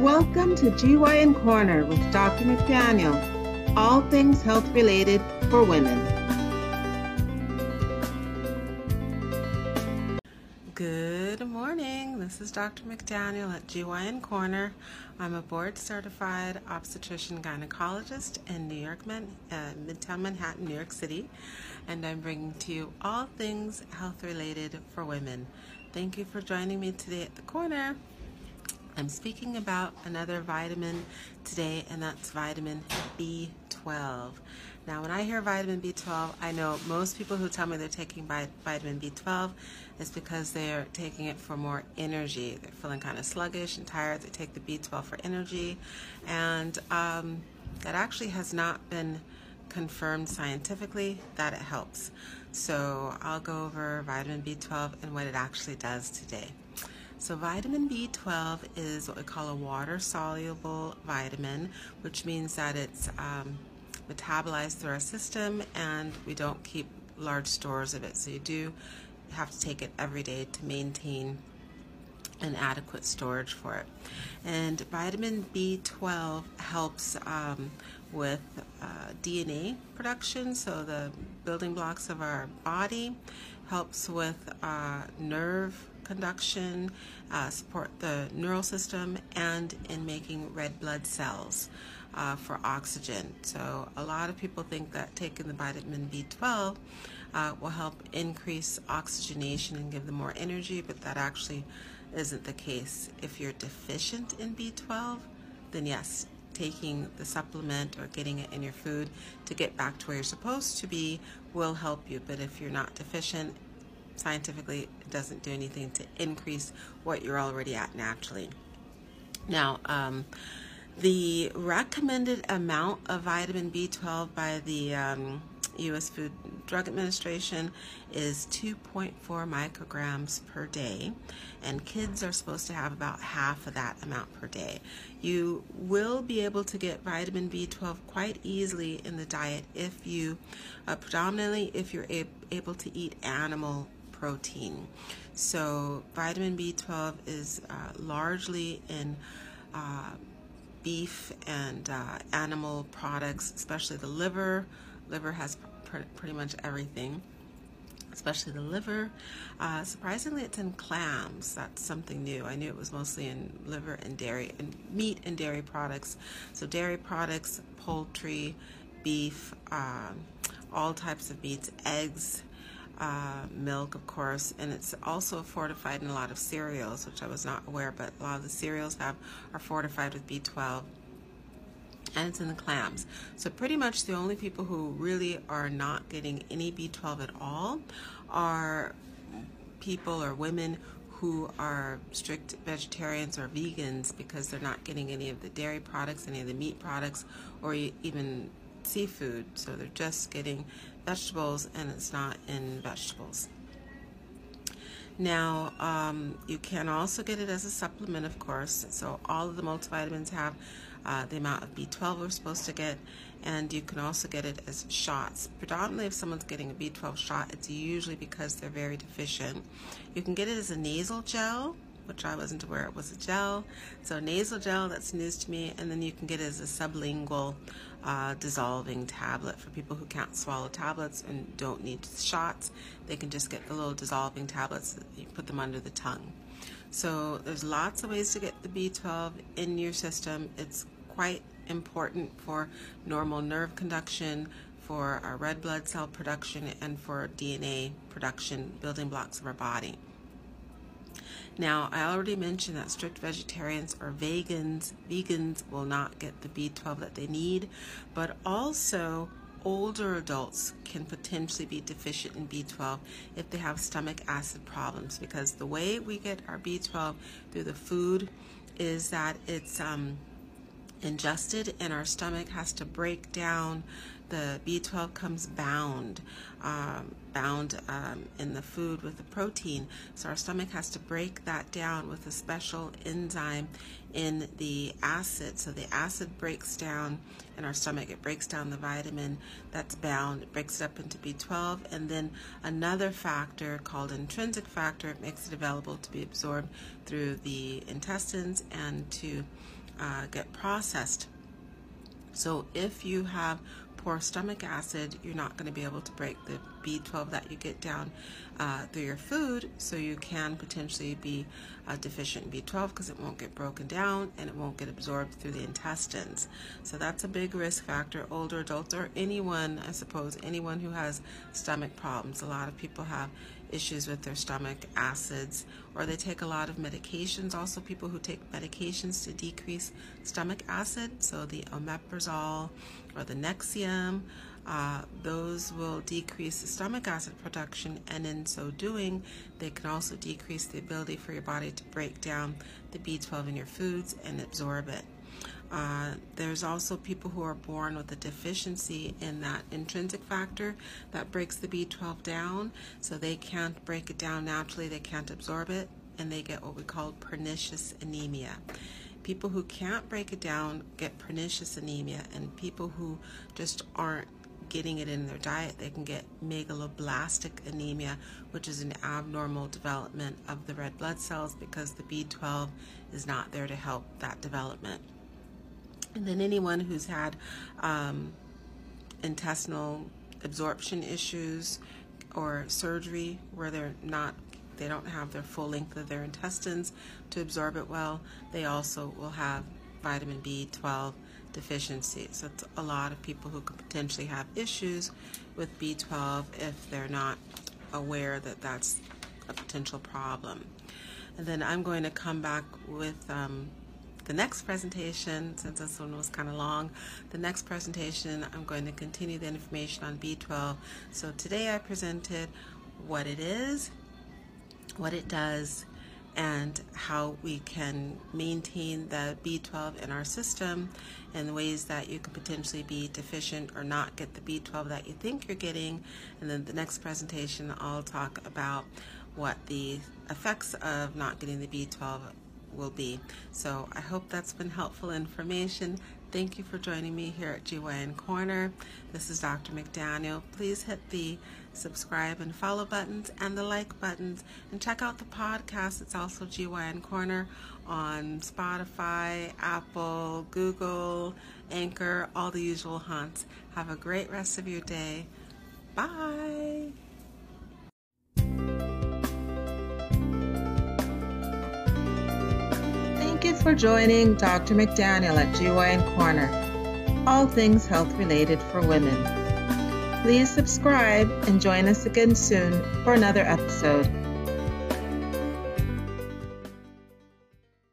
Welcome to GYN Corner with Dr. McDaniel, all things health related for women. Good morning. This is Dr. McDaniel at GYN Corner. I'm a board certified obstetrician gynecologist in New York, uh, Midtown Manhattan, New York City, and I'm bringing to you all things health related for women. Thank you for joining me today at the corner. I'm speaking about another vitamin today, and that's vitamin B12. Now, when I hear vitamin B12, I know most people who tell me they're taking vitamin B12 is because they're taking it for more energy. They're feeling kind of sluggish and tired. They take the B12 for energy, and um, that actually has not been confirmed scientifically that it helps. So, I'll go over vitamin B12 and what it actually does today. So, vitamin B12 is what we call a water soluble vitamin, which means that it's um, metabolized through our system and we don't keep large stores of it. So, you do have to take it every day to maintain an adequate storage for it. And vitamin B12 helps um, with uh, DNA production, so the building blocks of our body, helps with uh, nerve conduction, uh, support the neural system, and in making red blood cells uh, for oxygen. So, a lot of people think that taking the vitamin B12 uh, will help increase oxygenation and give them more energy, but that actually isn't the case. If you're deficient in B12, then yes, taking the supplement or getting it in your food to get back to where you're supposed to be will help you. But if you're not deficient, scientifically it doesn't do anything to increase what you're already at naturally. Now, um, the recommended amount of vitamin B12 by the um, U.S. Food Drug Administration is 2.4 micrograms per day, and kids are supposed to have about half of that amount per day. You will be able to get vitamin B12 quite easily in the diet if you, uh, predominantly, if you're able to eat animal protein. So, vitamin B12 is uh, largely in uh, beef and uh, animal products, especially the liver. Liver has pr- pretty much everything, especially the liver. Uh, surprisingly, it's in clams. That's something new. I knew it was mostly in liver and dairy and meat and dairy products. So, dairy products, poultry, beef, um, all types of meats, eggs uh, milk, of course, and it's also fortified in a lot of cereals, which I was not aware, but a lot of the cereals have are fortified with B12, and it's in the clams. So pretty much the only people who really are not getting any B12 at all are people or women who are strict vegetarians or vegans because they're not getting any of the dairy products, any of the meat products, or even seafood. So they're just getting vegetables and it's not in vegetables. Now, um, you can also get it as a supplement, of course. So, all of the multivitamins have uh, the amount of B12 we're supposed to get, and you can also get it as shots. Predominantly, if someone's getting a B12 shot, it's usually because they're very deficient. You can get it as a nasal gel, which I wasn't aware it was a gel. So nasal gel, that's news to me, and then you can get it as a sublingual uh, dissolving tablet for people who can't swallow tablets and don't need shots. They can just get the little dissolving tablets. You put them under the tongue. So there's lots of ways to get the B12 in your system. It's quite important for normal nerve conduction, for our red blood cell production, and for DNA production, building blocks of our body. Now, I already mentioned that strict vegetarians or vegans, vegans will not get the B12 that they need, but also older adults can potentially be deficient in B12 if they have stomach acid problems because the way we get our B12 through the food is that it's um, ingested and our stomach has to break down the B12 comes bound, um, bound um, in the food with the protein. So our stomach has to break that down with a special enzyme in the acid. So the acid breaks down in our stomach. It breaks down the vitamin that's bound. It breaks it up into B12, and then another factor called intrinsic factor makes it available to be absorbed through the intestines and to uh, get processed. So if you have poor stomach acid, you're not going to be able to break the B12 that you get down uh, through your food. So you can potentially be uh, deficient in B12 because it won't get broken down and it won't get absorbed through the intestines. So that's a big risk factor. Older adults or anyone, I suppose, anyone who has stomach problems. A lot of people have issues with their stomach acids or they take a lot of medications. Also, people who take medications to decrease stomach acid, so the omeprazole or the Nexium, uh, those will decrease the stomach acid production, and in so doing, they can also decrease the ability for your body to break down the B12 in your foods and absorb it. Uh, there's also people who are born with a deficiency in that intrinsic factor that breaks the B12 down, so they can't break it down naturally, they can't absorb it, and they get what we call pernicious anemia. People who can't break it down get pernicious anemia, and people who just aren't getting it in their diet, they can get megaloblastic anemia, which is an abnormal development of the red blood cells because the B12 is not there to help that development. And then anyone who's had um, intestinal absorption issues or surgery where they're not they don't have their full length of their intestines to absorb it well, they also will have vitamin B12 deficiency. So it's a lot of people who could potentially have issues with B12 if they're not aware that that's a potential problem. And then I'm going to come back with um, the next presentation, since this one was kind of long, the next presentation, I'm going to continue the information on B12. So today I presented what it is, what it does, and how we can maintain the B12 in our system and ways that you can potentially be deficient or not get the B12 that you think you're getting. And then the next presentation, I'll talk about what the effects of not getting the B12 will be. So I hope that's been helpful information. Thank you for joining me here at GYN Corner. This is Dr. McDaniel. Please hit the subscribe and follow buttons and the like buttons and check out the podcast. It's also GYN Corner on Spotify, Apple, Google, Anchor, all the usual haunts. Have a great rest of your day. Bye. For joining Dr. McDaniel at GYN Corner. All things health related for women. Please subscribe and join us again soon for another episode.